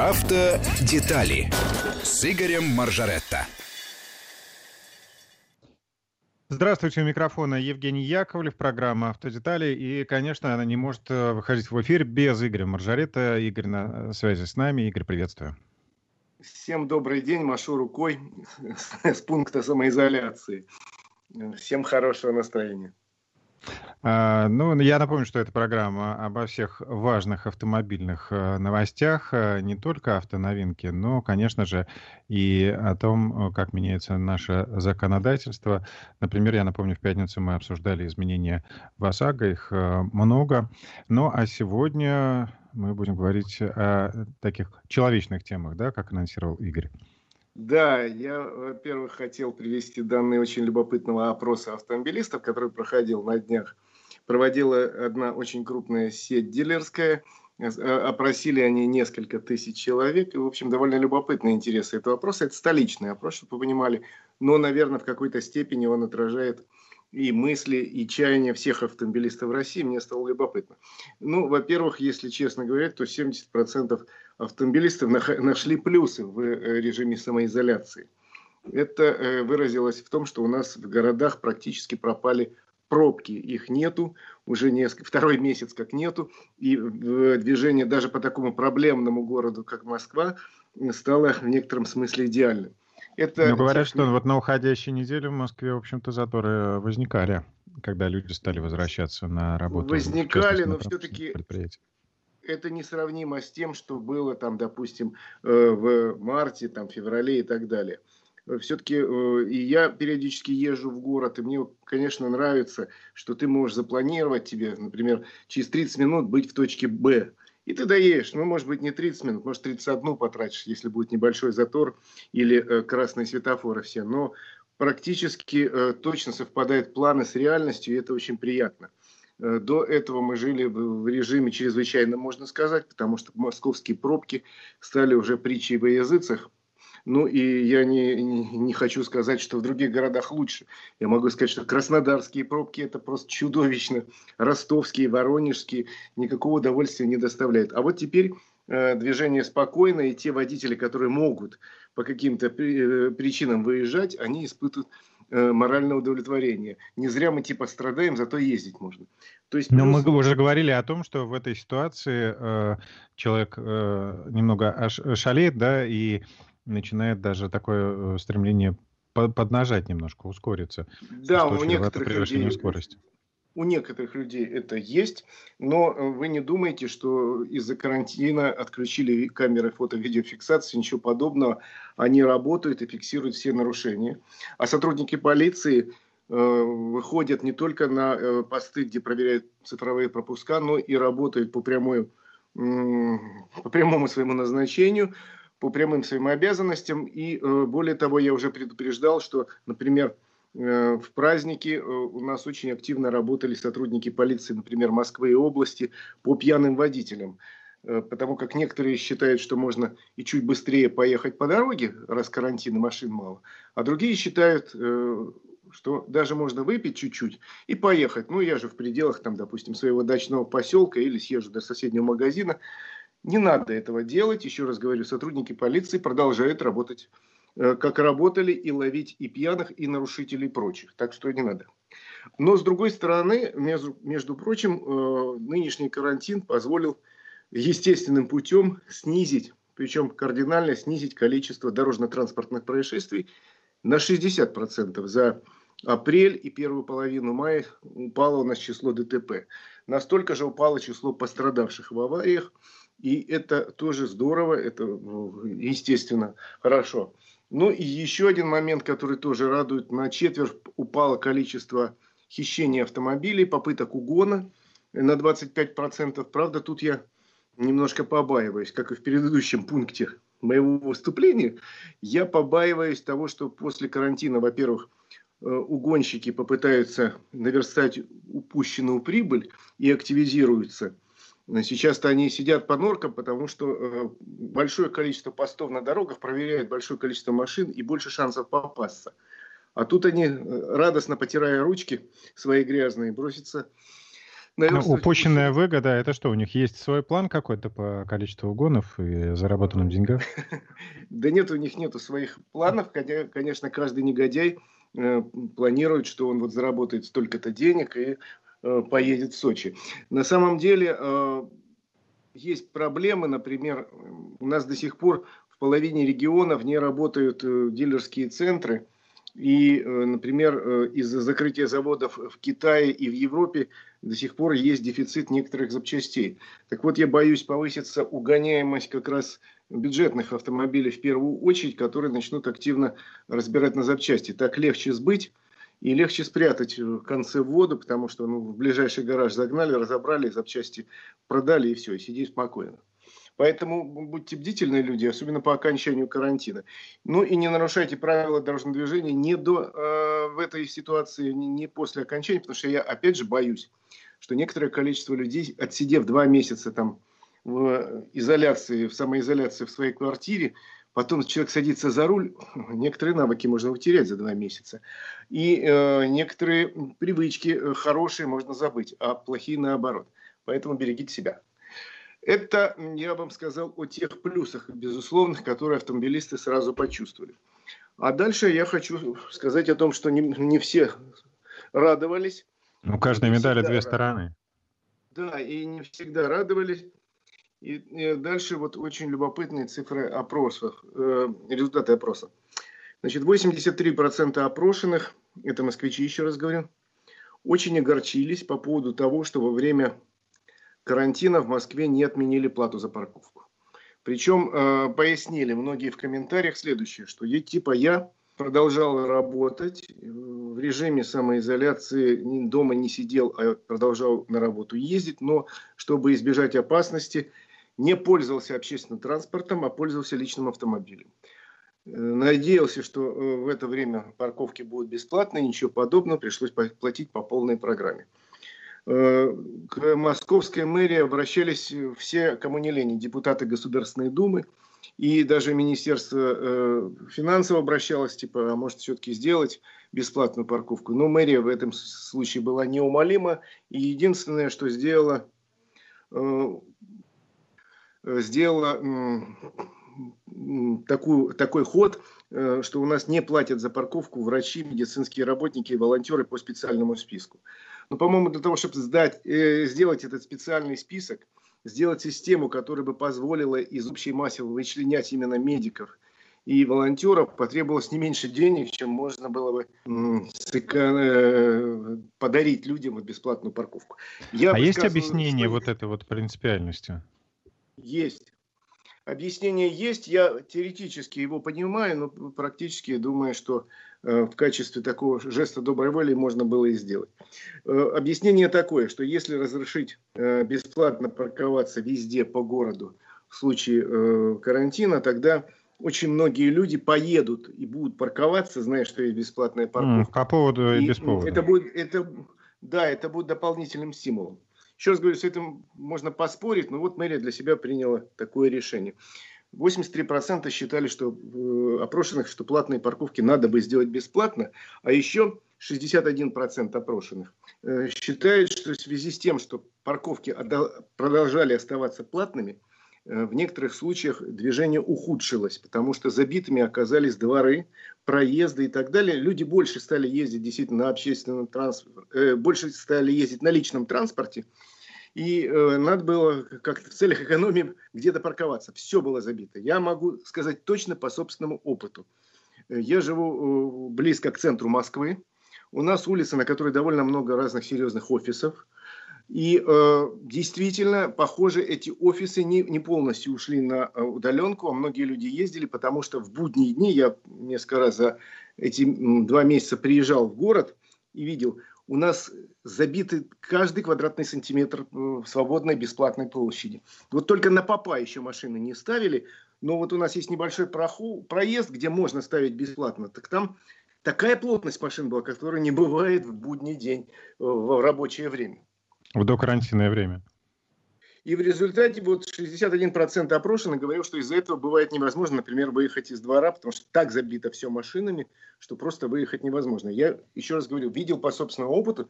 Автодетали с Игорем Маржаретто. Здравствуйте, у микрофона Евгений Яковлев, программа «Автодетали». И, конечно, она не может э, выходить в эфир без Игоря Маржарета. Игорь на связи с нами. Игорь, приветствую. Всем добрый день, машу рукой с пункта самоизоляции. Всем хорошего настроения. А, ну, я напомню, что это программа обо всех важных автомобильных э, новостях, э, не только автоновинки, но, конечно же, и о том, э, как меняется наше законодательство. Например, я напомню, в пятницу мы обсуждали изменения в ОСАГО, их много. Ну, а сегодня мы будем говорить о таких человечных темах, да, как анонсировал Игорь. Да, я, во-первых, хотел привести данные очень любопытного опроса автомобилистов, который проходил на днях. Проводила одна очень крупная сеть дилерская. Опросили они несколько тысяч человек. И, в общем, довольно любопытные интересы этого опроса. Это столичный опрос, чтобы вы понимали. Но, наверное, в какой-то степени он отражает и мысли, и чаяния всех автомобилистов России, мне стало любопытно. Ну, во-первых, если честно говоря, то 70% автомобилистов нашли плюсы в э, режиме самоизоляции. Это э, выразилось в том, что у нас в городах практически пропали пробки, их нету, уже несколько, второй месяц как нету, и движение даже по такому проблемному городу, как Москва, стало в некотором смысле идеальным. Это Но говорят, что вот на уходящей неделе в Москве, в общем-то, заторы возникали, когда люди стали возвращаться на работу. Возникали, но все-таки это несравнимо с тем, что было там, допустим, э, в марте, там, феврале и так далее. Все-таки э, и я периодически езжу в город, и мне, конечно, нравится, что ты можешь запланировать тебе, например, через 30 минут быть в точке Б. И ты доедешь, ну, может быть, не 30 минут, может, 31 потратишь, если будет небольшой затор или э, красные светофоры все. Но практически э, точно совпадают планы с реальностью, и это очень приятно. Э, до этого мы жили в, режиме чрезвычайно, можно сказать, потому что московские пробки стали уже притчей во языцах. Ну и я не, не, хочу сказать, что в других городах лучше. Я могу сказать, что краснодарские пробки это просто чудовищно. Ростовские, воронежские никакого удовольствия не доставляют. А вот теперь э, движение спокойно, и те водители, которые могут по каким-то э, причинам выезжать, они испытывают э, моральное удовлетворение. Не зря мы типа страдаем, зато ездить можно. То есть, Но мы уже говорили о том, что в этой ситуации э, человек э, немного шалеет, да, и начинает даже такое э, стремление поднажать немножко, ускориться. Да, у некоторых людей, скорости. У некоторых людей это есть, но э, вы не думайте, что из-за карантина отключили камеры фото-видеофиксации, ничего подобного. Они работают и фиксируют все нарушения. А сотрудники полиции э, выходят не только на э, посты, где проверяют цифровые пропуска, но и работают по, прямой, по прямому своему назначению – по прямым своим обязанностям. И более того, я уже предупреждал, что, например, в праздники э, у нас очень активно работали сотрудники полиции, например, Москвы и области по пьяным водителям. Потому как некоторые считают, что можно и чуть быстрее поехать по дороге, раз карантина машин мало, а другие считают, что даже можно выпить чуть-чуть и поехать. Ну, я же в пределах, там, допустим, своего дачного поселка или съезжу до соседнего магазина. Не надо этого делать. Еще раз говорю, сотрудники полиции продолжают работать, э, как работали, и ловить и пьяных, и нарушителей и прочих. Так что не надо. Но с другой стороны, между, между прочим, э, нынешний карантин позволил естественным путем снизить, причем кардинально снизить количество дорожно-транспортных происшествий на 60%. За апрель и первую половину мая упало у нас число ДТП. Настолько же упало число пострадавших в авариях – и это тоже здорово, это ну, естественно хорошо. Ну и еще один момент, который тоже радует. На четверть упало количество хищений автомобилей, попыток угона на 25%. Правда, тут я немножко побаиваюсь, как и в предыдущем пункте моего выступления. Я побаиваюсь того, что после карантина, во-первых, э, угонщики попытаются наверстать упущенную прибыль и активизируются – Сейчас-то они сидят по норкам, потому что э, большое количество постов на дорогах проверяют большое количество машин и больше шансов попасться. А тут они, э, радостно потирая ручки свои грязные, бросятся Ну, упущенная выгода, это что, у них есть свой план какой-то по количеству угонов и заработанным деньгам? Да нет, у них нету своих планов. Конечно, каждый негодяй э, планирует, что он вот заработает столько-то денег и поедет в Сочи. На самом деле э, есть проблемы, например, у нас до сих пор в половине регионов не работают дилерские центры – и, э, например, э, из-за закрытия заводов в Китае и в Европе до сих пор есть дефицит некоторых запчастей. Так вот, я боюсь повыситься угоняемость как раз бюджетных автомобилей в первую очередь, которые начнут активно разбирать на запчасти. Так легче сбыть и легче спрятать в конце воду, потому что ну, в ближайший гараж загнали, разобрали, запчасти продали и все, и сиди спокойно. Поэтому будьте бдительны, люди, особенно по окончанию карантина. Ну и не нарушайте правила дорожного движения не до, э, в этой ситуации, не, после окончания, потому что я опять же боюсь, что некоторое количество людей, отсидев два месяца там в изоляции, в самоизоляции в своей квартире, потом человек садится за руль, некоторые навыки можно утерять за два месяца. И э, некоторые привычки э, хорошие можно забыть, а плохие наоборот. Поэтому берегите себя. Это, я вам сказал, о тех плюсах, безусловных, которые автомобилисты сразу почувствовали. А дальше я хочу сказать о том, что не, не все радовались. Ну, каждая медаль две стороны. Да, и не всегда радовались. И, и дальше вот очень любопытные цифры опросов, э, результаты опроса. Значит, 83% опрошенных, это москвичи, еще раз говорю, очень огорчились по поводу того, что во время карантина в Москве не отменили плату за парковку. Причем э, пояснили многие в комментариях следующее, что я, типа я продолжал работать э, в режиме самоизоляции, дома не сидел, а продолжал на работу ездить, но чтобы избежать опасности, не пользовался общественным транспортом, а пользовался личным автомобилем. Э, надеялся, что э, в это время парковки будут бесплатные, ничего подобного, пришлось платить по полной программе. Э, к московской мэрии обращались все, кому не лень, депутаты Государственной Думы, и даже Министерство финансов обращалось, типа, а может все-таки сделать бесплатную парковку. Но мэрия в этом случае была неумолима, и единственное, что сделала, сделала такую, такой ход, что у нас не платят за парковку врачи, медицинские работники и волонтеры по специальному списку. Но, по-моему, для того, чтобы сдать, э, сделать этот специальный список, сделать систему, которая бы позволила из общей массы вычленять именно медиков и волонтеров, потребовалось не меньше денег, чем можно было бы э, подарить людям бесплатную парковку. Я а есть объяснение что... вот этой вот принципиальности? Есть. Объяснение есть, я теоретически его понимаю, но практически думаю, что Э, в качестве такого жеста доброй воли можно было и сделать. Э, объяснение такое, что если разрешить э, бесплатно парковаться везде по городу в случае карантина, тогда очень многие люди поедут и будут парковаться, зная, что есть бесплатная парковка. По поводу и, и без повода. Это будет, это, да, это будет дополнительным стимулом. Еще раз говорю, с этим можно поспорить, но вот мэрия для себя приняла такое решение. 83% считали, что э, опрошенных, что платные парковки надо бы сделать бесплатно, а еще 61% опрошенных э, считают, что в связи с тем, что парковки продолжали оставаться платными, э, в некоторых случаях движение ухудшилось, потому что забитыми оказались дворы, проезды и так далее. Люди больше стали ездить действительно на общественном транспорте, больше стали ездить на личном транспорте, и э, надо было как-то в целях экономии где-то парковаться. Все было забито. Я могу сказать точно по собственному опыту. Э, я живу э, близко к центру Москвы. У нас улица, на которой довольно много разных серьезных офисов. И э, действительно, похоже, эти офисы не, не полностью ушли на э, удаленку, а многие люди ездили, потому что в будние дни, я несколько раз за эти два месяца приезжал в город и видел, у нас забиты каждый квадратный сантиметр в свободной бесплатной площади. Вот только на попа еще машины не ставили, но вот у нас есть небольшой проху, проезд, где можно ставить бесплатно, так там такая плотность машин была, которая не бывает в будний день, э, в рабочее время. В докарантинное время. И в результате вот 61% опрошенных говорил, что из-за этого бывает невозможно, например, выехать из двора, потому что так забито все машинами, что просто выехать невозможно. Я еще раз говорю, видел по собственному опыту,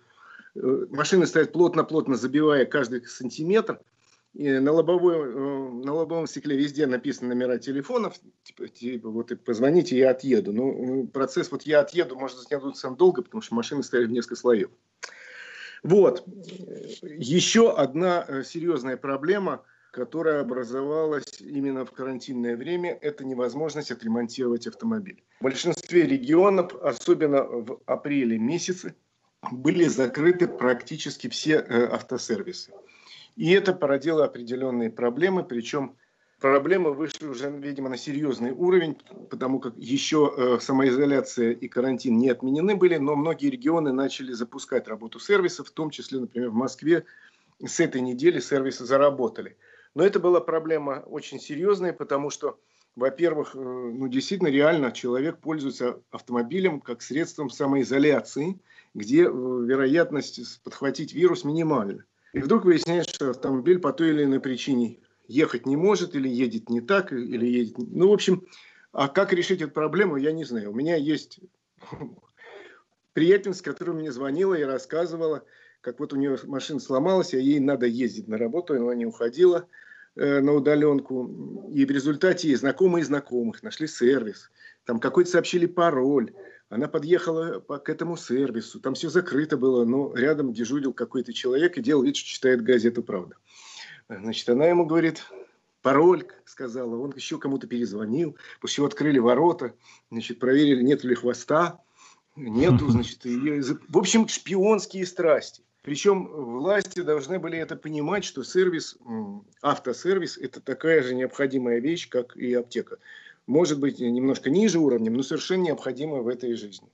Э, машины стоят плотно-плотно, забивая каждый сантиметр. И на, лобовой, э, на лобовом стекле везде написаны номера телефонов. Типа, типа вот и позвоните, я отъеду. Ну, процесс вот я отъеду может затянуться долго, потому что машины стояли в несколько слоев. Вот. Еще одна э, серьезная проблема, которая образовалась именно в карантинное время, это невозможность отремонтировать автомобиль. В большинстве регионов, особенно в апреле месяце, были закрыты практически все э, автосервисы. И это породило определенные проблемы, причем проблемы вышли уже, видимо, на серьезный уровень, потому как еще э, самоизоляция и карантин не отменены были, но многие регионы начали запускать работу сервисов, в том числе, например, в Москве с этой недели сервисы заработали. Но это была проблема очень серьезная, потому что, во-первых, э, ну, действительно реально человек пользуется автомобилем как средством самоизоляции, где э, вероятность подхватить вирус минимальна. И вдруг выясняется, что автомобиль по той или иной причине ехать не может, или едет не так, или едет... Ну, в общем, а как решить эту проблему, я не знаю. У меня есть приятельница, которая мне звонила и рассказывала, как вот у нее машина сломалась, а ей надо ездить на работу, и она не уходила э, на удаленку. И в результате знакомые знакомых нашли сервис, там какой-то сообщили пароль, она подъехала к этому сервису, там все закрыто было, но рядом дежурил какой-то человек и делал вид, что читает газету «Правда». Значит, она ему говорит, пароль, сказала, он еще кому-то перезвонил, после чего открыли ворота, значит, проверили, нет ли хвоста, нету, значит, ее... в общем, шпионские страсти. Причем власти должны были это понимать, что сервис, автосервис – это такая же необходимая вещь, как и аптека. Может быть, немножко ниже уровнем, но совершенно необходимая в этой жизни.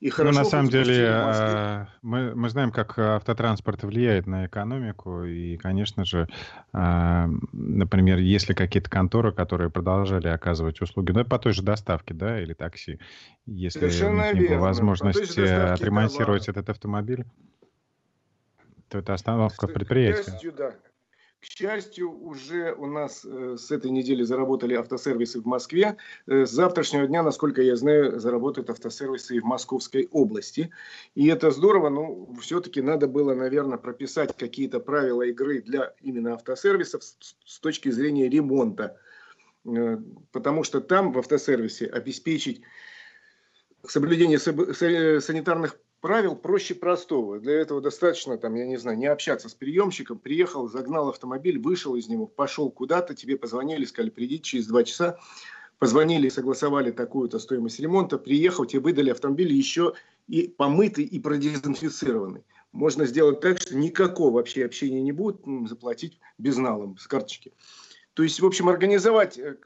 И хорошо, ну, на самом деле, а, мы, мы знаем, как автотранспорт влияет на экономику. И, конечно же, а, например, если какие-то конторы, которые продолжали оказывать услуги, ну, по той же доставке, да, или такси, если Совершенно у них не было возможности отремонтировать этот автомобиль, то это остановка предприятия. Да. К счастью, уже у нас э, с этой недели заработали автосервисы в Москве. Э, с завтрашнего дня, насколько я знаю, заработают автосервисы и в Московской области. И это здорово, но все-таки надо было, наверное, прописать какие-то правила игры для именно автосервисов с точки зрения ремонта. Э, потому что там в автосервисе обеспечить соблюдение санитарных правил проще простого. Для этого достаточно, там, я не знаю, не общаться с приемщиком. Приехал, загнал автомобиль, вышел из него, пошел куда-то, тебе позвонили, сказали, придите через два часа. Позвонили, согласовали такую-то стоимость ремонта. Приехал, тебе выдали автомобиль еще и помытый, и продезинфицированный. Можно сделать так, что никакого вообще общения не будет, заплатить безналом с карточки. То есть, в общем, организовать э,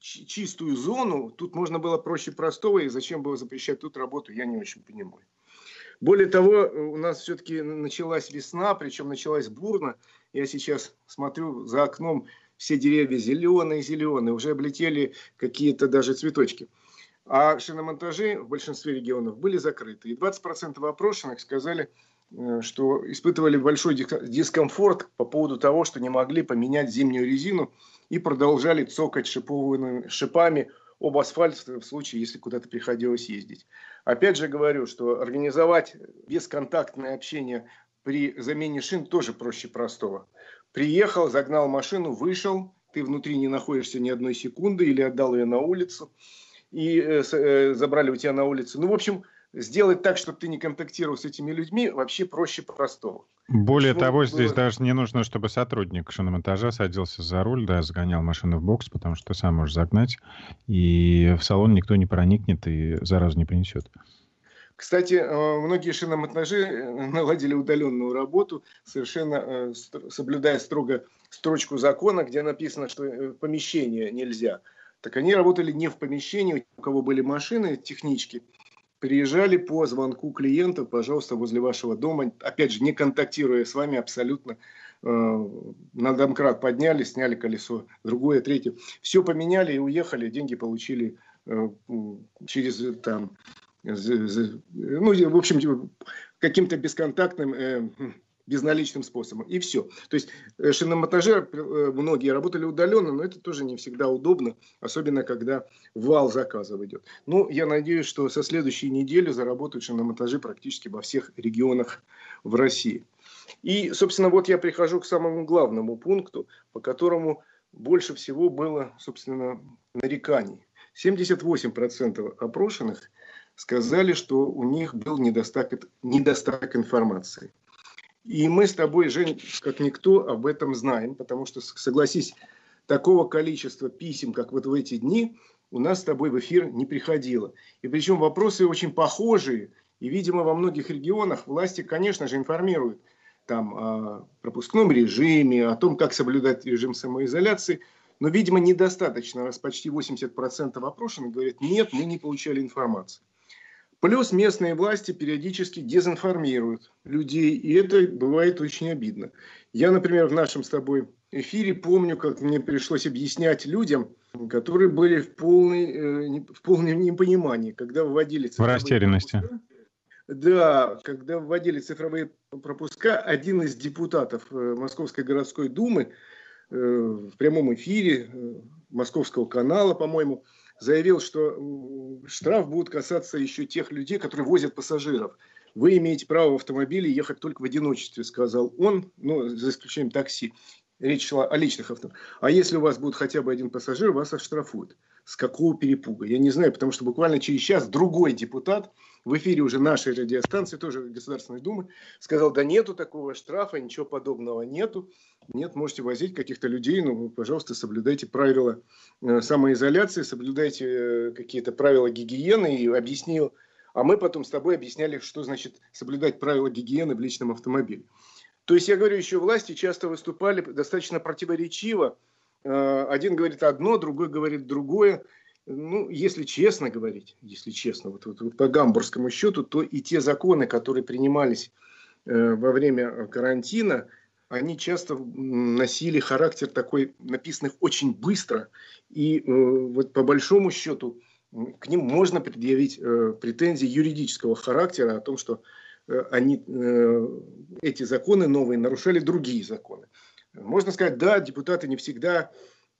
чистую зону, тут можно было проще простого, и зачем было запрещать тут работу, я не очень понимаю. Более того, у нас все-таки началась весна, причем началась бурно. Я сейчас смотрю за окном, все деревья зеленые-зеленые, уже облетели какие-то даже цветочки. А шиномонтажи в большинстве регионов были закрыты. И 20% опрошенных сказали, э, что испытывали большой дискомфорт по поводу того, что не могли поменять зимнюю резину и продолжали цокать шипованными шипами об асфальт в случае, если куда-то приходилось ездить. Опять же говорю, что организовать бесконтактное общение при замене шин тоже проще простого. Приехал, загнал машину, вышел, ты внутри не находишься ни одной секунды или отдал ее на улицу и э, э, забрали у тебя на улицу. Ну, в общем, сделать так, чтобы ты не контактировал с этими людьми, вообще проще простого. Более Что того, было... здесь даже не нужно, чтобы сотрудник шиномонтажа садился за руль, да, загонял машину в бокс, потому что ты сам можешь загнать, и в салон никто не проникнет и заразу не принесет. Кстати, э, многие шиномонтажи э, наладили удаленную работу, совершенно э, соблюдая строго строчку закона, где написано, что помещение нельзя. Так они работали не в помещении, у кого были машины, технички, приезжали по звонку клиента, пожалуйста, возле вашего дома, опять же, не контактируя с вами абсолютно, э, на домкрат подняли, сняли колесо, другое, третье. Все поменяли и уехали, деньги получили э, через там, ну, в общем, каким-то бесконтактным э, безналичным способом. И все. То есть э, шиномонтажеры э, многие работали удаленно, но это тоже не всегда удобно, особенно когда вал заказов идет. Ну, я надеюсь, что со следующей недели заработают шиномонтажи практически во всех регионах в России. И, собственно, вот я прихожу к самому главному пункту, по которому больше всего было, собственно, нареканий. 78% опрошенных сказали, что у них был недостаток, недостаток информации. И мы с тобой, Жень, как никто об этом знаем, потому что, согласись, такого количества писем, как вот в эти дни, у нас с тобой в эфир не приходило. И причем вопросы очень похожие. И, видимо, во многих регионах власти, конечно же, информируют там, о пропускном режиме, о том, как соблюдать режим самоизоляции. Но, видимо, недостаточно, раз почти 80% опрошенных говорят, нет, мы не получали информации. Плюс местные власти периодически дезинформируют людей, и это бывает очень обидно. Я, например, в нашем с тобой эфире помню, как мне пришлось объяснять людям, которые были в, полной, э, в полном непонимании, когда вводили цифровые В растерянности. Пропуска, да, когда вводили цифровые пропуска, один из депутатов э, Московской городской думы э, в прямом эфире Московского канала, по-моему, заявил, что штраф будет касаться еще тех людей, которые возят пассажиров. Вы имеете право в автомобиле ехать только в одиночестве, сказал он, ну, за исключением такси. Речь шла о личных автомобилях. А если у вас будет хотя бы один пассажир, вас оштрафуют. С какого перепуга? Я не знаю, потому что буквально через час другой депутат в эфире уже нашей радиостанции, тоже Государственной Думы, сказал, да нету такого штрафа, ничего подобного нету. Нет, можете возить каких-то людей, но, пожалуйста, соблюдайте правила э, самоизоляции, соблюдайте э, какие-то правила гигиены и объяснил. А мы потом с тобой объясняли, что значит соблюдать правила гигиены в личном автомобиле. То есть, я говорю, еще власти часто выступали достаточно противоречиво. Э, один говорит одно, другой говорит другое ну, если честно говорить, если честно, вот, вот, вот по гамбургскому счету, то и те законы, которые принимались э, во время карантина, они часто носили характер такой, написанных очень быстро, и э, вот по большому счету к ним можно предъявить э, претензии юридического характера о том, что э, они, э, эти законы новые нарушали другие законы. Можно сказать, да, депутаты не всегда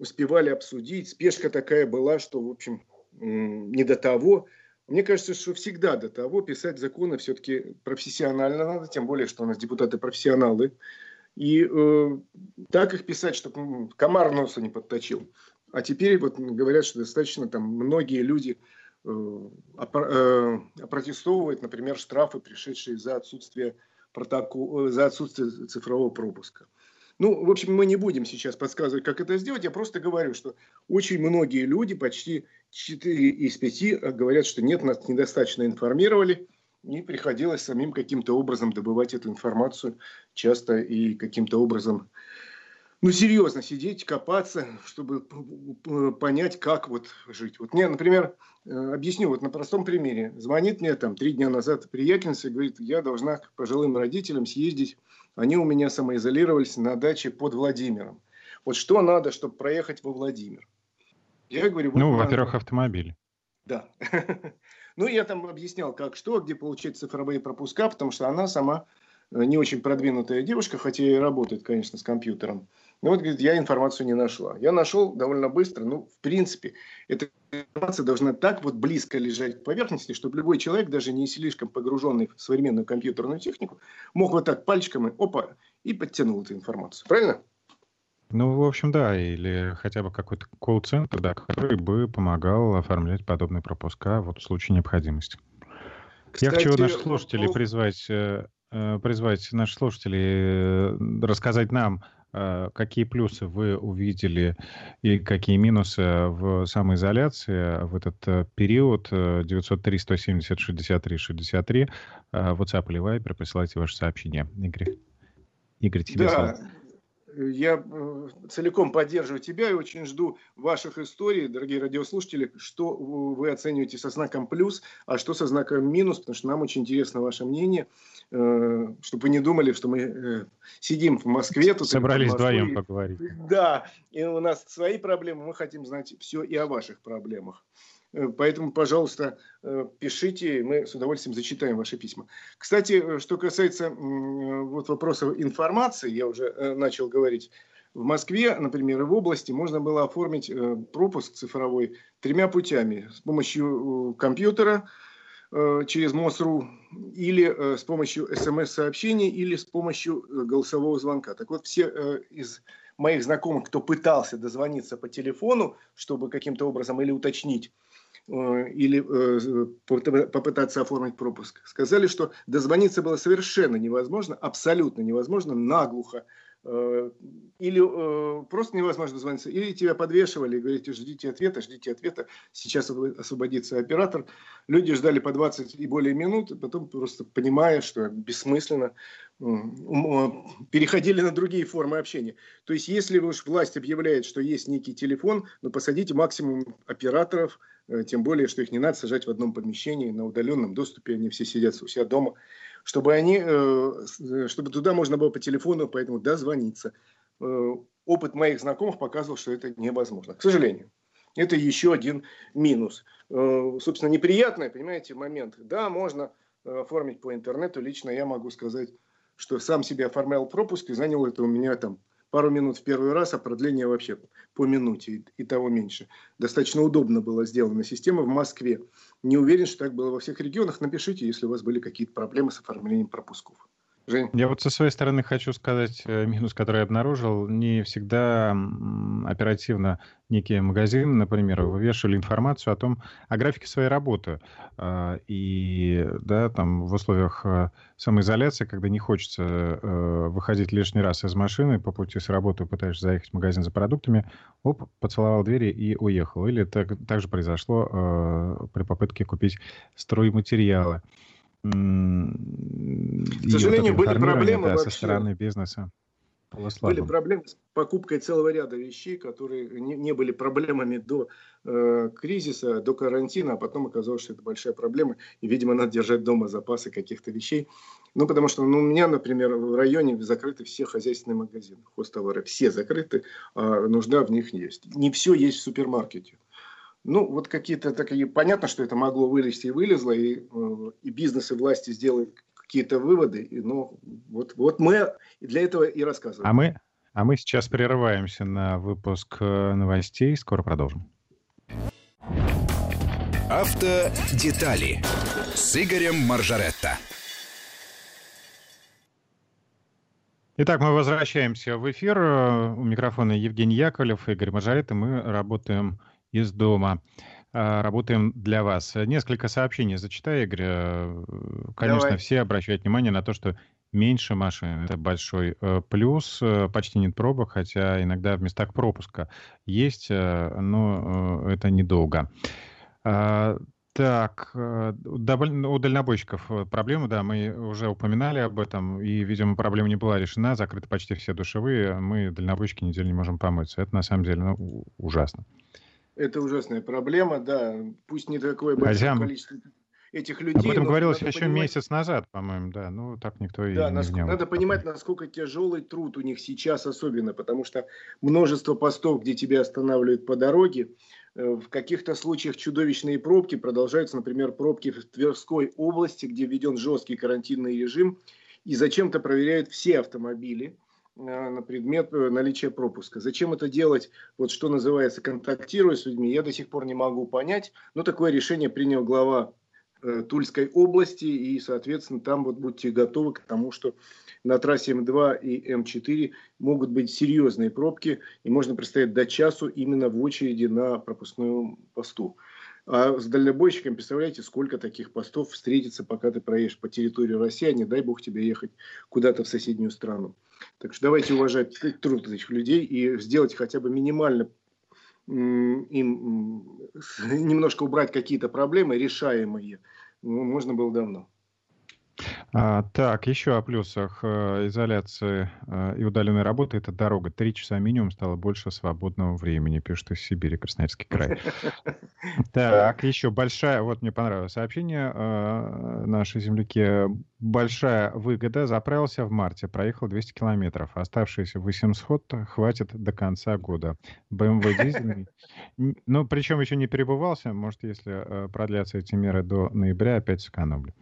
успевали обсудить. Спешка такая была, что, в общем, не до того. Мне кажется, что всегда до того писать законы все-таки профессионально надо, тем более, что у нас депутаты профессионалы. И э, так их писать, чтобы комар носа не подточил. А теперь вот говорят, что достаточно там многие люди э, э, опротестовывают, например, штрафы, пришедшие за отсутствие протокола, э, за отсутствие цифрового пропуска. Ну, в общем, мы не будем сейчас подсказывать, как это сделать. Я просто говорю, что очень многие люди, почти 4 из 5, э, говорят, что нет, нас недостаточно информировали. И приходилось самим каким-то образом добывать эту информацию, часто и каким-то образом, ну, серьезно сидеть, копаться, чтобы понять, как вот жить. Вот мне, например, э, объясню, вот на простом примере. Звонит мне там три дня назад приятельница и говорит, я должна к пожилым родителям съездить они у меня самоизолировались на даче под Владимиром. Вот что надо, чтобы проехать во Владимир? Я говорю... Ну, во-первых, автомобиль. Да. ну, я там объяснял, как что, где получить цифровые пропуска, потому что она сама э, не очень продвинутая девушка, хотя и работает, конечно, с компьютером. Но вот, говорит, я информацию не нашла. Я нашел довольно быстро. Ну, в принципе, эта информация должна так вот близко лежать к поверхности, чтобы любой человек, даже не слишком погруженный в современную компьютерную технику, мог вот так пальчиками, опа, и подтянул эту информацию. Правильно? Ну, в общем, да, или хотя бы какой-то колл-центр, да, который бы помогал оформлять подобные пропуска вот в случае необходимости. Кстати, Я хочу наших слушателей призвать, э, э, призвать наших слушателей э, рассказать нам, какие плюсы вы увидели и какие минусы в самоизоляции в этот э, период 903-170-63-63 WhatsApp или Viber присылайте ваше сообщение. Игорь, Игорь тебе да. слово. Я э, целиком поддерживаю тебя и очень жду ваших историй, дорогие радиослушатели, что вы оцениваете со знаком плюс, а что со знаком минус, потому что нам очень интересно ваше мнение. Э, чтобы вы не думали, что мы э, сидим в Москве. Тут Собрались вдвоем поговорить. Да, и у нас свои проблемы, мы хотим знать все и о ваших проблемах. Э, поэтому, пожалуйста, пишите, мы с удовольствием зачитаем ваши письма. Кстати, что касается вот вопросов информации, я уже начал говорить, в Москве, например, и в области можно было оформить пропуск цифровой тремя путями. С помощью компьютера, через МОСРУ или э, с помощью смс-сообщений, или с помощью э, голосового звонка. Так вот, все из моих знакомых, кто пытался дозвониться по телефону, чтобы каким-то образом или уточнить, или попытаться оформить пропуск, сказали, что дозвониться было совершенно невозможно, абсолютно невозможно, наглухо Э, или э, просто невозможно дозвониться, или тебя подвешивали и говорите, ждите ответа, ждите ответа, сейчас освободится оператор. Люди ждали по 20 и более минут, потом просто понимая, что бессмысленно, переходили на другие формы общения. То есть, если уж власть объявляет, что есть некий телефон, ну, посадите максимум операторов, э, тем более, что их не надо сажать в одном помещении, на удаленном доступе, они все сидят у себя дома чтобы, они, э, э, чтобы туда можно было по телефону, поэтому дозвониться. Э, опыт моих знакомых показывал, что это невозможно. К сожалению. Это еще один минус. Собственно, неприятный, понимаете, момент. Да, можно оформить по интернету. Лично я могу сказать, что сам себе оформлял пропуск и занял это у меня там пару минут в первый раз, а продление вообще по минуте и того меньше. Достаточно удобно было сделана система в Москве. Не уверен, что так было во всех регионах. Напишите, если у вас были какие-то проблемы с оформлением пропусков. Жень? Я вот со своей стороны хочу сказать э, минус, который я обнаружил. Не всегда оперативно некие магазины, например, вывешивали информацию о том, о графике своей работы. А, и да, там в условиях э, самоизоляции, когда не хочется э, выходить лишний раз из машины, по пути с работы пытаешься заехать в магазин за продуктами, оп, поцеловал двери и уехал. Или так, так же произошло при попытке купить стройматериалы. К сожалению, вот были проблемы да, вообще. со стороны бизнеса. Были проблемы с покупкой целого ряда вещей, которые не, не были проблемами до э, кризиса, до карантина, а потом оказалось, что это большая проблема, и, видимо, надо держать дома запасы каких-то вещей. Ну, потому что ну, у меня, например, в районе закрыты все хозяйственные магазины, хозтовары, все закрыты, а нужда в них есть. Не все есть в супермаркете. Ну, вот какие-то такие... Понятно, что это могло вылезти и вылезло, и, э, и бизнес, и власти сделают какие-то выводы. И, ну, вот, вот мы для этого и рассказываем. А мы, а мы сейчас прерываемся на выпуск э, новостей. Скоро продолжим. Автодетали с Игорем Маржаретто. Итак, мы возвращаемся в эфир. У микрофона Евгений Яковлев, Игорь Мажарет, и мы работаем из дома. А, работаем для вас. Несколько сообщений зачитаю, Игорь. Э, конечно, Давай. все обращают внимание на то, что меньше машин. Это большой э, плюс. Э, почти нет пробок, хотя иногда в местах пропуска есть, но это недолго. А, так, у дальнобойщиков проблемы, да, мы уже упоминали об этом, и, видимо, проблема не была решена, закрыты почти все душевые, мы, дальнобойщики, неделю не можем помыться. Это, на самом деле, ну, ужасно. Это ужасная проблема, да. Пусть не такое большое Хотя... количество этих людей. Об этом говорилось еще понимать... месяц назад, по-моему, да. Ну, так никто да, и не Надо понимать, насколько тяжелый труд у них сейчас особенно, потому что множество постов, где тебя останавливают по дороге, э, в каких-то случаях чудовищные пробки продолжаются, например, пробки в Тверской области, где введен жесткий карантинный режим, и зачем-то проверяют все автомобили – на предмет э, наличия пропуска. Зачем это делать, вот что называется, контактируя с людьми, я до сих пор не могу понять. Но такое решение принял глава э, Тульской области, и, соответственно, там вот будьте готовы к тому, что на трассе М2 и М4 могут быть серьезные пробки, и можно простоять до часу именно в очереди на пропускную посту. А с дальнобойщиком, представляете, сколько таких постов встретится, пока ты проедешь по территории России, а не дай бог тебе ехать куда-то в соседнюю страну. Так что давайте уважать труд этих людей и сделать хотя бы минимально им немножко убрать какие-то проблемы решаемые. Можно было давно. А, так, еще о плюсах э, изоляции э, и удаленной работы. Это дорога. Три часа минимум стало больше свободного времени, пишет из Сибири, Красноярский край. Так, еще большая, вот мне понравилось сообщение э, нашей земляки. Большая выгода. Заправился в марте, проехал 200 километров. Оставшиеся 800 хватит до конца года. BMW дизельный. Ну, причем еще не перебывался. Может, если продлятся эти меры до ноября, опять сэкономлю.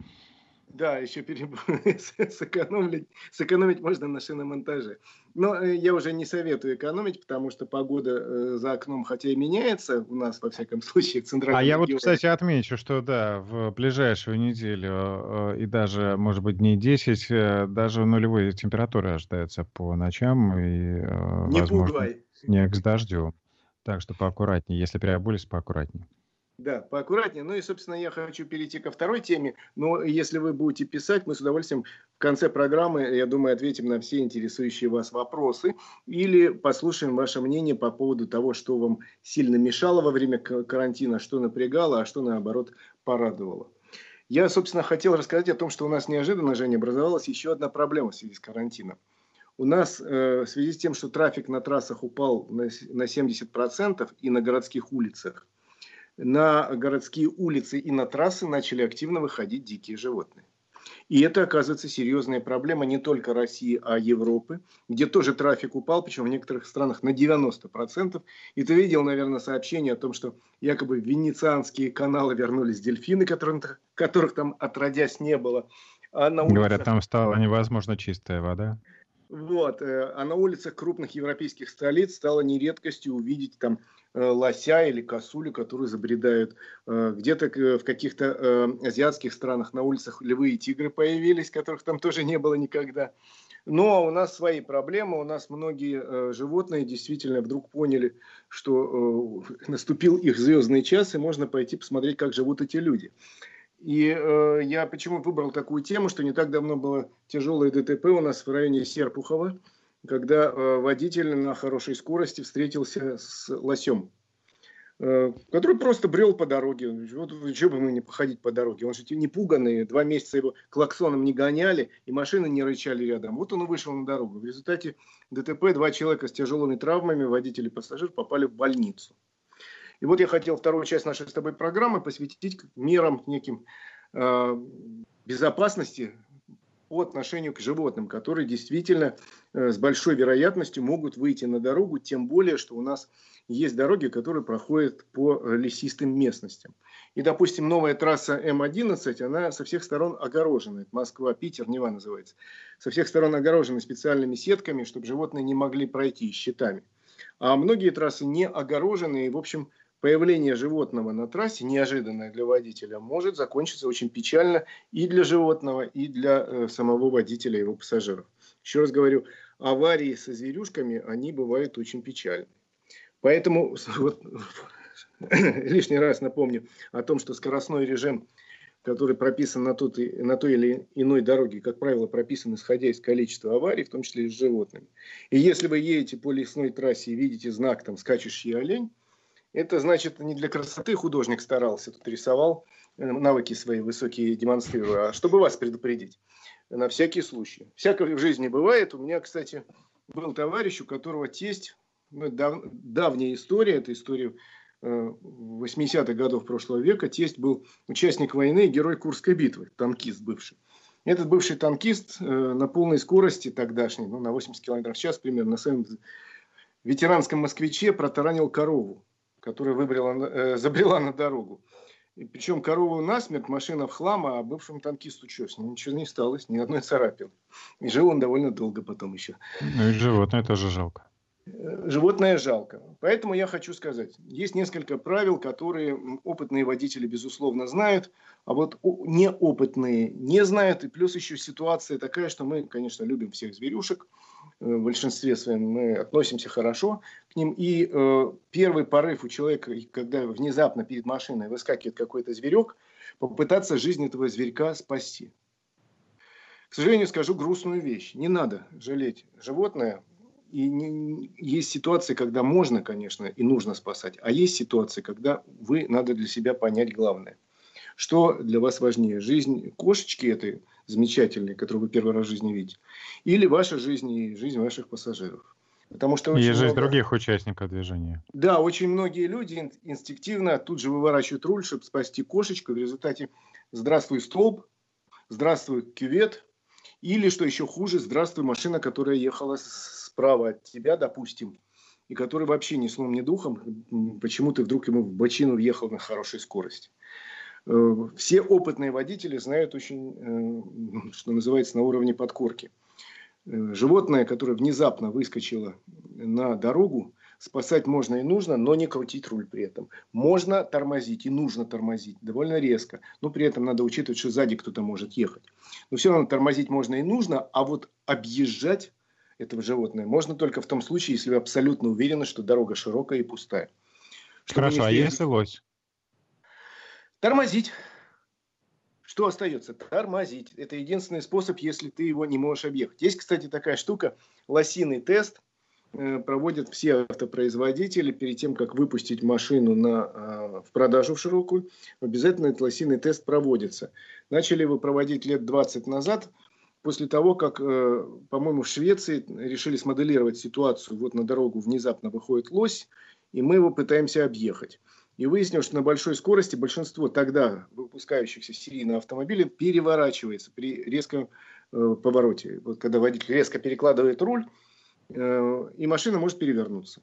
Да, еще переб... сэкономить, сэкономить можно на шиномонтаже. Но э, я уже не советую экономить, потому что погода э, за окном, хотя и меняется у нас, во всяком случае, в центральном А я вот, кстати, отмечу, что да, в ближайшую неделю э, и даже, может быть, дней 10, даже нулевые температуры ожидаются по ночам. И, не возможно, пугай. снег с дождем. Так что поаккуратнее. Если переобулись, поаккуратнее. Да, поаккуратнее. Ну и, собственно, я хочу перейти ко второй теме. Но если вы будете писать, мы с удовольствием в конце программы, я думаю, ответим на все интересующие вас вопросы. Или послушаем ваше мнение по поводу того, что вам сильно мешало во время карантина, что напрягало, а что, наоборот, порадовало. Я, собственно, хотел рассказать о том, что у нас неожиданно, Женя, образовалась еще одна проблема в связи с карантином. У нас э, в связи с тем, что трафик на трассах упал на, на 70% и на городских улицах – на городские улицы и на трассы начали активно выходить дикие животные. И это, оказывается, серьезная проблема не только России, а Европы, где тоже трафик упал, причем в некоторых странах на 90%. И ты видел, наверное, сообщение о том, что якобы в венецианские каналы вернулись дельфины, которых, которых там отродясь не было. А на улицах... Говорят, там стала невозможно чистая вода. Вот. Э, а на улицах крупных европейских столиц стало нередкостью увидеть там Э, лося или косулю, которые забредают. Э, где-то в каких-то азиатских странах на улицах львы и тигры появились, которых там тоже не было никогда. Но у нас свои проблемы, у нас многие животные действительно вдруг поняли, что наступил их звездный час, и можно пойти посмотреть, как живут эти люди. И э, я почему выбрал такую тему, что не так давно было тяжелое ДТП у нас в районе Серпухова когда э, водитель на хорошей скорости встретился с лосем, э, который просто брел по дороге. Вот что бы ему не походить по дороге. Он же не пуганный, два месяца его клаксоном не гоняли, и машины не рычали рядом. Вот он и вышел на дорогу. В результате ДТП два человека с тяжелыми травмами, водитель и пассажир, попали в больницу. И вот я хотел вторую часть нашей с тобой программы посвятить мерам неким э, безопасности по отношению к животным, которые действительно э, с большой вероятностью могут выйти на дорогу, тем более, что у нас есть дороги, которые проходят по э, лесистым местностям. И, допустим, новая трасса М11, она со всех сторон огорожена. Это Москва, Питер, Нева называется. Со всех сторон огорожены специальными сетками, чтобы животные не могли пройти щитами. А многие трассы не огорожены, и, в общем, появление животного на трассе, неожиданное для водителя, может закончиться очень печально и для животного, и для э, самого водителя его пассажиров. Еще раз говорю, аварии со зверюшками, они бывают очень печальны. Поэтому вот, лишний раз напомню о том, что скоростной режим, который прописан на, тот, на той или иной дороге, как правило, прописан исходя из количества аварий, в том числе и с животными. И если вы едете по лесной трассе и видите знак там «скачущий олень», это значит, не для красоты художник старался, тут рисовал, э, навыки свои высокие демонстрируя, а чтобы вас предупредить. На всякий случай. Всякое в жизни бывает. У меня, кстати, был товарищ, у которого тесть, ну, дав, давняя история, это история 80-х э, годов прошлого века, тесть был участник войны, герой Курской битвы, танкист бывший. Этот бывший танкист э, на полной скорости тогдашней, ну, на 80 км в час примерно, на своем ветеранском москвиче протаранил корову которая выбрала, э, забрела на дорогу. И причем корову насмерть, машина в хлам, а бывшему танкисту что, с ним ничего не сталось, ни одной царапины. И жил он довольно долго потом еще. Ну и животное тоже жалко. Э, животное жалко. Поэтому я хочу сказать, есть несколько правил, которые опытные водители, безусловно, знают, а вот неопытные не знают. И плюс еще ситуация такая, что мы, конечно, любим всех зверюшек – в большинстве своем мы относимся хорошо к ним. И э, первый порыв у человека, когда внезапно перед машиной выскакивает какой-то зверек, попытаться жизнь этого зверька спасти. К сожалению, скажу грустную вещь. Не надо жалеть животное. И не, есть ситуации, когда можно, конечно, и нужно спасать. А есть ситуации, когда вы надо для себя понять главное. Что для вас важнее? Жизнь кошечки этой замечательной, которую вы первый раз в жизни видите, или ваша жизнь и жизнь ваших пассажиров? Потому что и жизнь много... других участников движения. Да, очень многие люди инстинктивно тут же выворачивают руль, чтобы спасти кошечку. В результате «Здравствуй, столб», «Здравствуй, кювет», или, что еще хуже, «Здравствуй, машина, которая ехала справа от тебя, допустим, и который вообще ни сном, ни духом, почему ты вдруг ему в бочину въехал на хорошей скорости». Э, все опытные водители знают очень, э, что называется, на уровне подкорки – Э, животное, которое внезапно выскочило на дорогу, спасать можно и нужно, но не крутить руль при этом. Можно тормозить и нужно тормозить довольно резко, но при этом надо учитывать, что сзади кто-то может ехать. Но все равно тормозить можно и нужно, а вот объезжать этого животное можно только в том случае, если вы абсолютно уверены, что дорога широкая и пустая. Чтобы Хорошо, а если лось? Тормозить. Что остается? Тормозить. Это единственный способ, если ты его не можешь объехать. Есть, кстати, такая штука, лосиный тест э, проводят все автопроизводители перед тем, как выпустить машину на, э, в продажу в широкую. Обязательно этот лосиный тест проводится. Начали его проводить лет 20 назад, после того, как, э, по-моему, в Швеции решили смоделировать ситуацию. Вот на дорогу внезапно выходит лось, и мы его пытаемся объехать. И выяснилось, что на большой скорости большинство тогда выпускающихся серийно автомобилей переворачивается при резком э, повороте. Вот когда водитель резко перекладывает руль, э, и машина может перевернуться.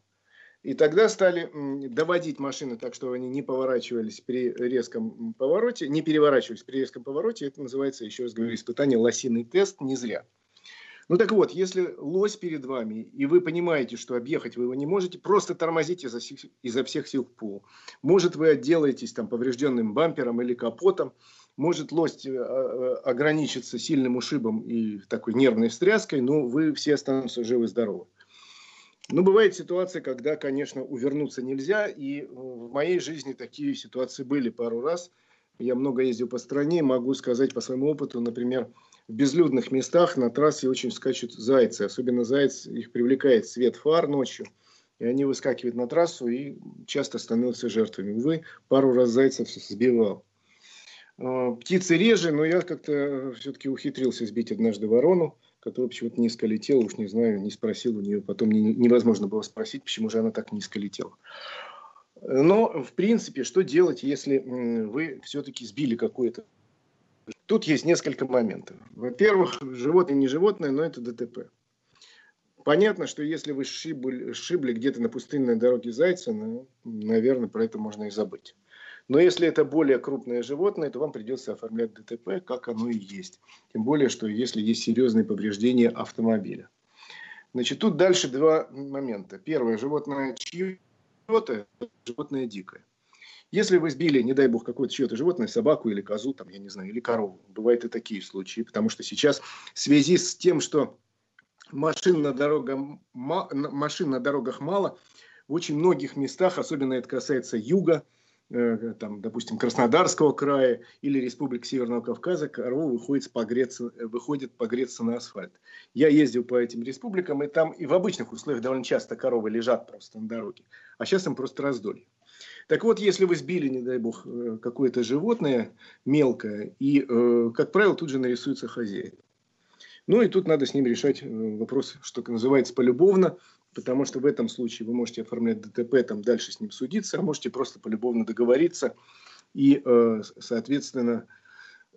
И тогда стали доводить машины так, чтобы они не поворачивались при резком повороте, не переворачивались при резком повороте. Это называется, еще раз говорю, испытание лосиный тест не зря. Ну так вот, если лось перед вами, и вы понимаете, что объехать вы его не можете, просто тормозите изо всех, изо всех сил в пол. Может, вы отделаетесь там поврежденным бампером или капотом, может лось э, э, ограничится сильным ушибом и такой нервной встряской, но вы все останутся живы-здоровы. Ну, бывает ситуация, когда, конечно, увернуться нельзя, и в моей жизни такие ситуации были пару раз. Я много ездил по стране, могу сказать по своему опыту, например, в безлюдных местах на трассе очень скачут зайцы. Особенно заяц, их привлекает свет фар ночью. И они выскакивают на трассу и часто становятся жертвами. Увы, пару раз зайцев сбивал. А, птицы реже, но я как-то все-таки ухитрился сбить однажды ворону, которая почему-то низко летела, уж не знаю, не спросил у нее. Потом невозможно было спросить, почему же она так низко летела. Но, в принципе, что делать, если вы все-таки сбили какое-то Тут есть несколько моментов. Во-первых, животное не животное, но это ДТП. Понятно, что если вы шибли, шибли где-то на пустынной дороге зайца, ну, наверное, про это можно и забыть. Но если это более крупное животное, то вам придется оформлять ДТП, как оно и есть. Тем более, что если есть серьезные повреждения автомобиля. Значит, тут дальше два момента. Первое, животное чье-то, животное дикое. Если вы сбили, не дай бог, какое-то чье-то животное, собаку или козу, там, я не знаю, или корову, бывают и такие случаи, потому что сейчас в связи с тем, что машин на, дорогах, машин на дорогах мало, в очень многих местах, особенно это касается юга, э, там, допустим, Краснодарского края или Республики Северного Кавказа, корова выходит погреться, выходит погреться на асфальт. Я ездил по этим республикам, и там и в обычных условиях довольно часто коровы лежат просто на дороге, а сейчас им просто раздолье. Так вот, если вы сбили, не дай бог, э, какое-то животное мелкое, и, э, как правило, тут же нарисуется хозяин. Ну и тут надо с ним решать э, вопрос, что называется, полюбовно, потому что в этом случае вы можете оформлять ДТП, там дальше с ним судиться, а можете просто полюбовно договориться и, соответственно,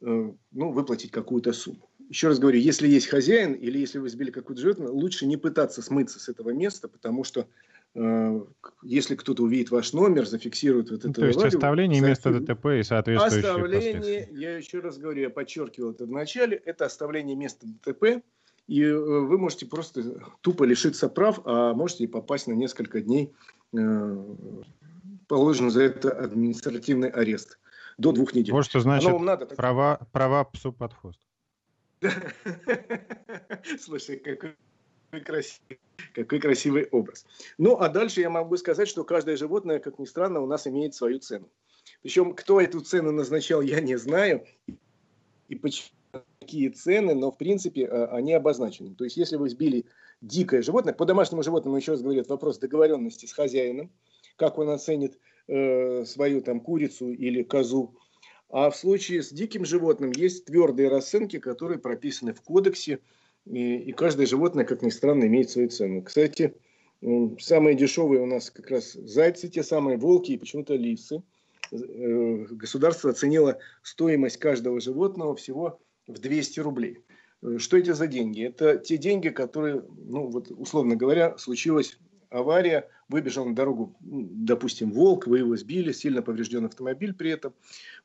ну, выплатить какую-то сумму. Еще раз говорю, если есть хозяин или если вы сбили какое-то животное, лучше не пытаться смыться с этого места, потому что если кто-то увидит ваш номер, зафиксирует вот это. То есть оставление места ДТП и соответствующие Оставление, я еще раз говорю, я подчеркивал это в начале, это оставление места ДТП, и э, вы можете просто тупо лишиться прав, а можете попасть на несколько дней, э, положен за это административный арест до двух недель. Вот что значит надо, права, права псу под хвост. Слушай, какой какой красивый, какой красивый образ. Ну, а дальше я могу сказать, что каждое животное, как ни странно, у нас имеет свою цену. Причем, кто эту цену назначал, я не знаю. И почему такие цены, но, в принципе, а, они обозначены. То есть, если вы сбили дикое животное, по домашнему животному, еще раз говорю, вопрос договоренности с хозяином, как он оценит э, свою там курицу или козу. А в случае с диким животным есть твердые расценки, которые прописаны в кодексе, и, и каждое животное, как ни странно, имеет свою цену. Кстати, самые дешевые у нас как раз зайцы, те самые волки и почему-то лисы. Э, государство оценило стоимость каждого животного всего в 200 рублей. Э, что это за деньги? Это те деньги, которые, ну вот условно говоря, случилась авария, выбежал на дорогу, допустим, волк, вы его сбили, сильно поврежден автомобиль при этом.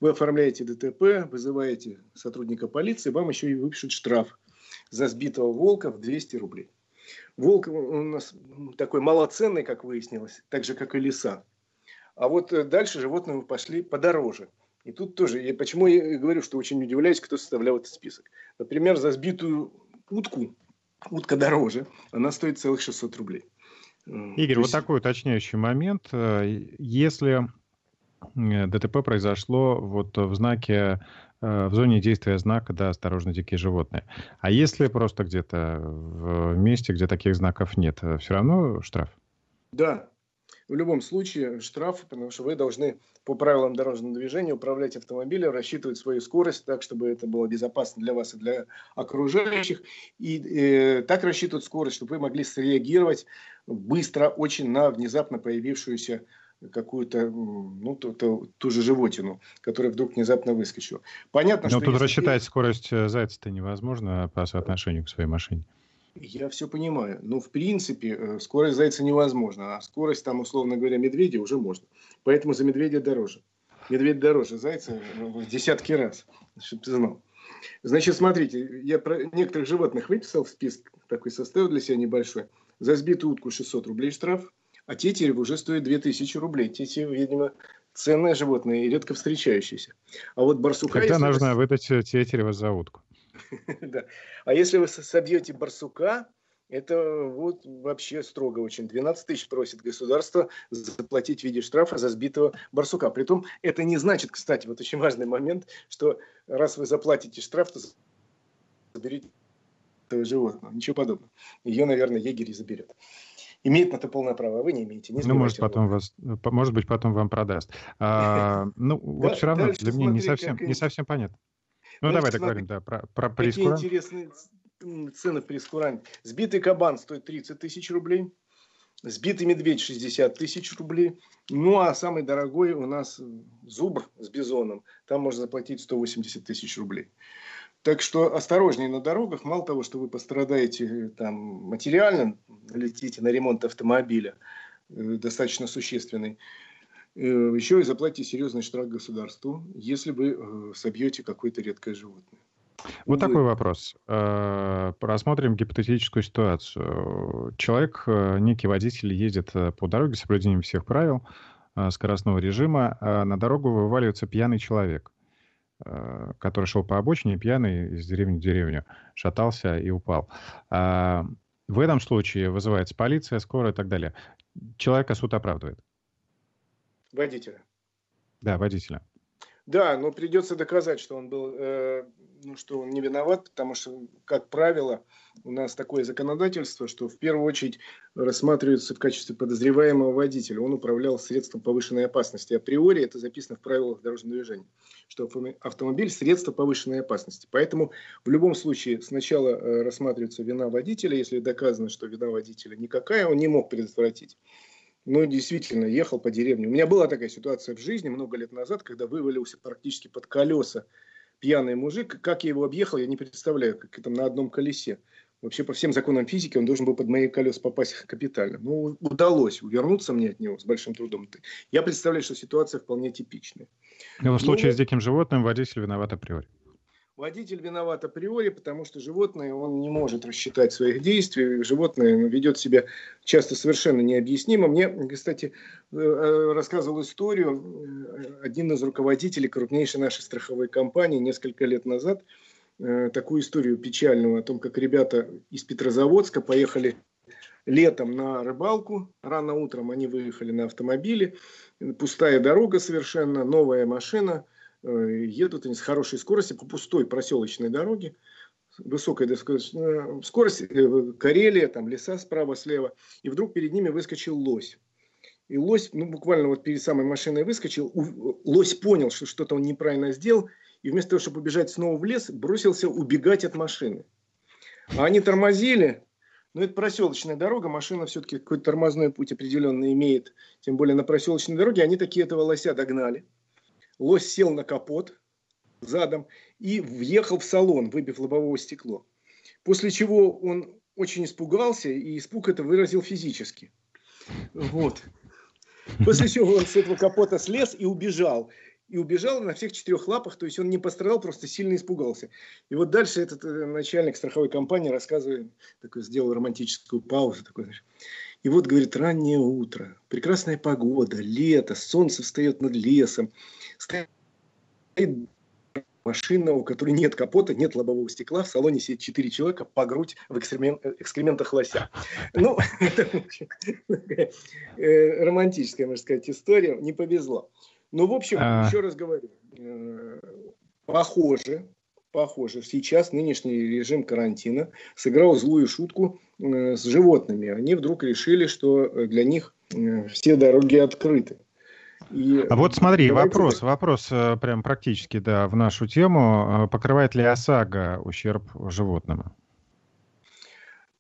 Вы оформляете ДТП, вызываете сотрудника полиции, вам еще и выпишут штраф за сбитого волка в 200 рублей. Волк у нас такой малоценный, как выяснилось, так же, как и лиса. А вот э, дальше животные пошли подороже. И тут тоже, я, почему я говорю, что очень удивляюсь, кто составлял этот список. Например, за сбитую утку, утка дороже, она стоит целых 600 рублей. Игорь, вот такой уточняющий момент. Э, если э, ДТП произошло вот в знаке, в зоне действия знака, да, осторожно, дикие животные. А если просто где-то в месте, где таких знаков нет, все равно штраф? Да, в любом случае штраф, потому что вы должны по правилам дорожного движения управлять автомобилем, рассчитывать свою скорость так, чтобы это было безопасно для вас и для окружающих. И э, так рассчитывать скорость, чтобы вы могли среагировать быстро очень на внезапно появившуюся какую-то, ну, ту, ту, ту же животину, которая вдруг внезапно выскочила. Понятно, Но что... тут рассчитать ты... скорость э, зайца-то невозможно по соотношению к своей машине. Я все понимаю. Но, в принципе, э, скорость зайца невозможна. А скорость, там, условно говоря, медведя уже можно. Поэтому за медведя дороже. Медведь дороже зайца в десятки раз. Чтобы ты знал. Значит, смотрите, я про некоторых животных выписал в список, такой составил для себя небольшой. За сбитую утку 600 рублей штраф, а тетерев уже стоит 2000 рублей. Тетерев, видимо, ценное животное и редко встречающееся. А вот барсука... Когда нужно выдать тетерева за утку? да. А если вы собьете барсука, это вот вообще строго очень. 12 тысяч просит государство заплатить в виде штрафа за сбитого барсука. Притом это не значит, кстати, вот очень важный момент, что раз вы заплатите штраф, то заберите животное. Ничего подобного. Ее, наверное, егерь заберет. Имеет на это полное право, а вы не имеете. Не ну, может, потом вас, может быть, потом вам продаст. А, ну, вот все равно для меня не совсем, не совсем понятно. Ну, давай договорим, да, про, про прескурант. Какие интересные цены в прескуранте. Сбитый кабан стоит 30 тысяч рублей. Сбитый медведь 60 тысяч рублей. Ну, а самый дорогой у нас зубр с бизоном. Там можно заплатить 180 тысяч рублей. Так что осторожнее на дорогах. Мало того, что вы пострадаете там материально, летите на ремонт автомобиля, э, достаточно существенный, Э, еще и заплатите серьезный штраф государству, если вы э, собьете какое-то редкое животное. Вот такой вопрос. Э, просмотрим гипотетическую ситуацию. Человек, некий водитель, едет по дороге с соблюдением всех правил скоростного режима. А на дорогу вываливается пьяный человек, который шел по обочине, пьяный из деревни в деревню, шатался и упал. А, в этом случае вызывается полиция, скорая и так далее. Человека суд оправдывает. Водителя. Да, водителя. Да, но придется доказать, что он был, э, ну, что он не виноват, потому что, как правило, у нас такое законодательство, что в первую очередь рассматривается в качестве подозреваемого водителя. Он управлял средством повышенной опасности. Априори это записано в правилах дорожного движения, что автомобиль – средство повышенной опасности. Поэтому в любом случае сначала э, рассматривается вина водителя. Если доказано, что вина водителя никакая, он не мог предотвратить ну, действительно, ехал по деревне. У меня была такая ситуация в жизни много лет назад, когда вывалился практически под колеса пьяный мужик. Как я его объехал, я не представляю, как это на одном колесе. Вообще, по всем законам физики, он должен был под мои колеса попасть капитально. Ну, удалось увернуться мне от него с большим трудом. Я представляю, что ситуация вполне типичная. Но в случае ну, с диким животным водитель виноват априори. Водитель виноват априори, потому что животное, он не может рассчитать своих действий. Животное ну, ведет себя часто совершенно необъяснимо. Мне, кстати, э, э, рассказывал историю э, один из руководителей крупнейшей нашей страховой компании несколько лет назад. Такую историю печальную о том, как ребята из Петрозаводска поехали летом на рыбалку. Рано утром они выехали на автомобиле. Пустая дорога совершенно, новая машина – едут они с хорошей скоростью по пустой проселочной дороге, высокая э, скорость, э, Карелия, там леса справа, слева, и вдруг перед ними выскочил лось. И лось, ну, буквально вот перед самой машиной выскочил. Лось понял, что что-то он неправильно сделал. И вместо того, чтобы убежать снова в лес, бросился убегать от машины. А они тормозили. Но это проселочная дорога, машина все-таки какой-то тормозной путь определенно имеет. Тем более на проселочной дороге они такие этого лося догнали. Лось сел на капот задом и въехал в салон, выбив лобовое стекло. После чего он очень испугался, и испуг это выразил физически. Вот. После чего он с этого капота слез и убежал. И убежал на всех четырех лапах, то есть он не пострадал, просто сильно испугался. И вот дальше этот э, начальник страховой компании рассказывает, такой сделал романтическую паузу, такой, и вот, говорит, раннее утро, прекрасная погода, лето, солнце встает над лесом, стоит машина, у которой нет капота, нет лобового стекла, в салоне сидит четыре человека по грудь в экскрементах лося. Ну, это э, романтическая, можно сказать, история, не повезло. Ну, в общем, а... еще раз говорю, э, похоже, похоже, сейчас нынешний режим карантина сыграл злую шутку э, с животными. Они вдруг решили, что для них все дороги открыты. И а вот смотри, вопрос, так... вопрос э, прям практически, да, в нашу тему. Э, покрывает ли ОСАГО ущерб животным?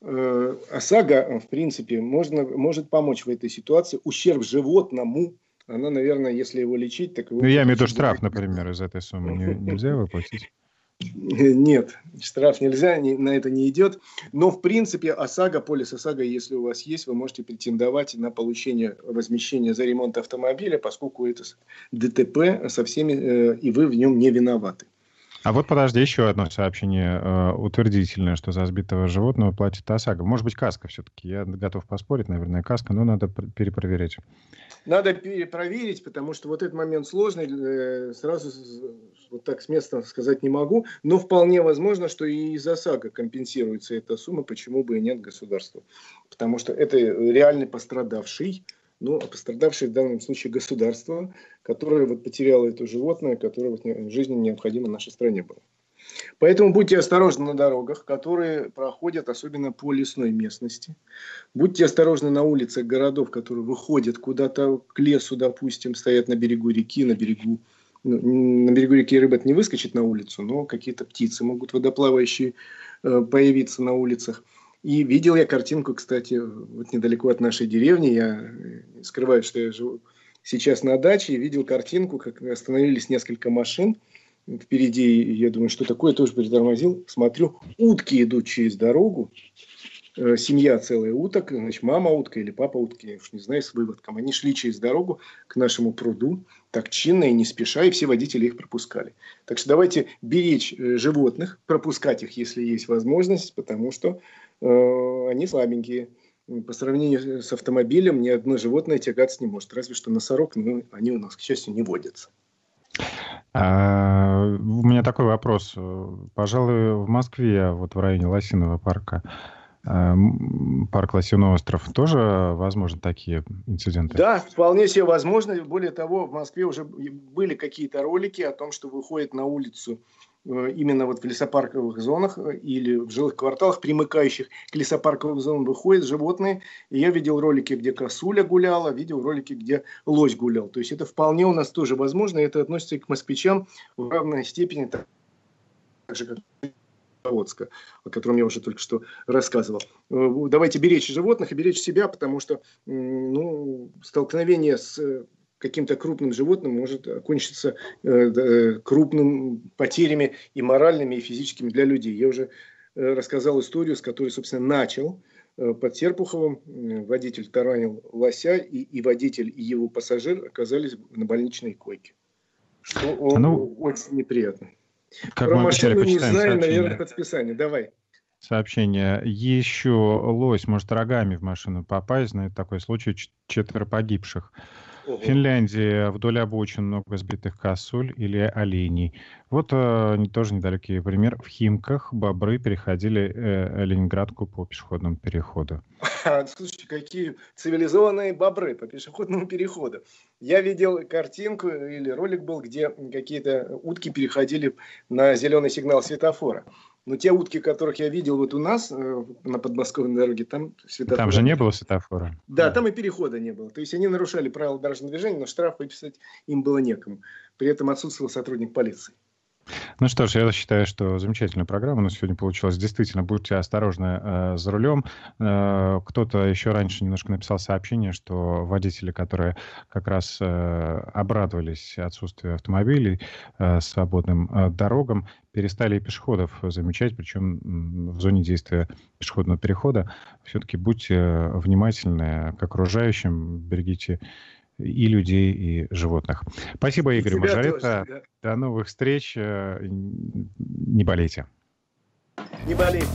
Э, ОСАГО, в принципе, можно, может помочь в этой ситуации. Ущерб животному, она, наверное, если его лечить, так его... Ну, я имею в виду штраф, например, из этой суммы нельзя выплатить? Нет, штраф нельзя, на это не идет. Но, в принципе, ОСАГО, полис ОСАГО, если у вас есть, вы можете претендовать на получение возмещения за ремонт автомобиля, поскольку это ДТП со всеми, э, и вы в нем не виноваты. А вот подожди, еще одно сообщение э, утвердительное, что за сбитого животного платит ОСАГО. Может быть, каска все-таки. Я готов поспорить, наверное, каска, но надо перепроверять. Надо перепроверить, потому что вот этот момент сложный. Э, сразу вот так с места сказать не могу. Но вполне возможно, что и из ОСАГО компенсируется эта сумма. Почему бы и нет государства? Потому что это реальный пострадавший ну, а пострадавшее в данном случае государство, которое вот потеряло это животное, которое вот жизни необходимо нашей стране было. Поэтому будьте осторожны на дорогах, которые проходят особенно по лесной местности. Будьте осторожны на улицах городов, которые выходят куда-то к лесу, допустим, стоят на берегу реки, на берегу ну, на берегу реки рыба не выскочит на улицу, но какие-то птицы могут водоплавающие э, появиться на улицах. И видел я картинку, кстати, вот недалеко от нашей деревни. Я скрываю, что я живу сейчас на даче. И видел картинку, как остановились несколько машин. Впереди, я думаю, что такое, тоже притормозил. Смотрю, утки идут через дорогу. Э, семья целая уток, значит, мама утка или папа утки, я уж не знаю, с выводком. Они шли через дорогу к нашему пруду, так чинно и не спеша, и все водители их пропускали. Так что давайте беречь э, животных, пропускать их, если есть возможность, потому что Э, они слабенькие. По сравнению с автомобилем ни одно животное тягаться не может. Разве что носорог, но они у нас, к счастью, не водятся. А, у меня такой вопрос. Пожалуй, в Москве, вот в районе Лосиного парка, э, парк Лосиный остров, тоже возможны такие инциденты? Да, вполне себе возможно. Более того, в Москве уже были какие-то ролики о том, что выходит на улицу именно вот в лесопарковых зонах э, или в жилых кварталах, примыкающих к лесопарковым зонам, выходят животные. И я видел ролики, где косуля гуляла, видел ролики, где лось гулял. То есть это вполне у нас тоже возможно, и это относится и к москвичам в равной степени, так же, как Заводска, о котором я уже только что рассказывал. Э, давайте беречь животных и беречь себя, потому что ну, столкновение с каким-то крупным животным может окончиться э, э, крупным потерями и моральными, и физическими для людей. Я уже э, рассказал историю, с которой, собственно, начал под Серпуховым. Водитель таранил лося, и, и водитель, и его пассажир оказались на больничной койке. Что он, ну, очень неприятно. Как Про машину не знаю, наверное, под списание. Давай сообщение. Еще лось может рогами в машину попасть. Знает такой случай четверо погибших. В Финляндии вдоль обочин много сбитых косуль или оленей. Вот э, тоже недалекий пример. В Химках бобры переходили э, Ленинградку по пешеходному переходу. Слушайте, какие цивилизованные бобры по пешеходному переходу. Я видел картинку или ролик был, где какие-то утки переходили на зеленый сигнал светофора. Но те утки, которых я видел вот у нас э, на подмосковной дороге, там светофора. Там же не было светофора. Да, там и перехода не было. То есть они нарушали правила дорожного движения, но штраф выписать им было некому. При этом отсутствовал сотрудник полиции. Ну что ж, я считаю, что замечательная программа у нас сегодня получилась. Действительно, будьте осторожны э, за рулем. Э, кто-то еще раньше немножко написал сообщение, что водители, которые как раз э, обрадовались отсутствию автомобилей, э, свободным э, дорогам, перестали пешеходов замечать, причем в зоне действия пешеходного перехода. Все-таки будьте внимательны к окружающим, берегите и людей, и животных. Спасибо, Игорь Мажорета. Да. До новых встреч. Э, не болейте. Не болейте.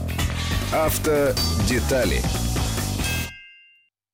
Автодетали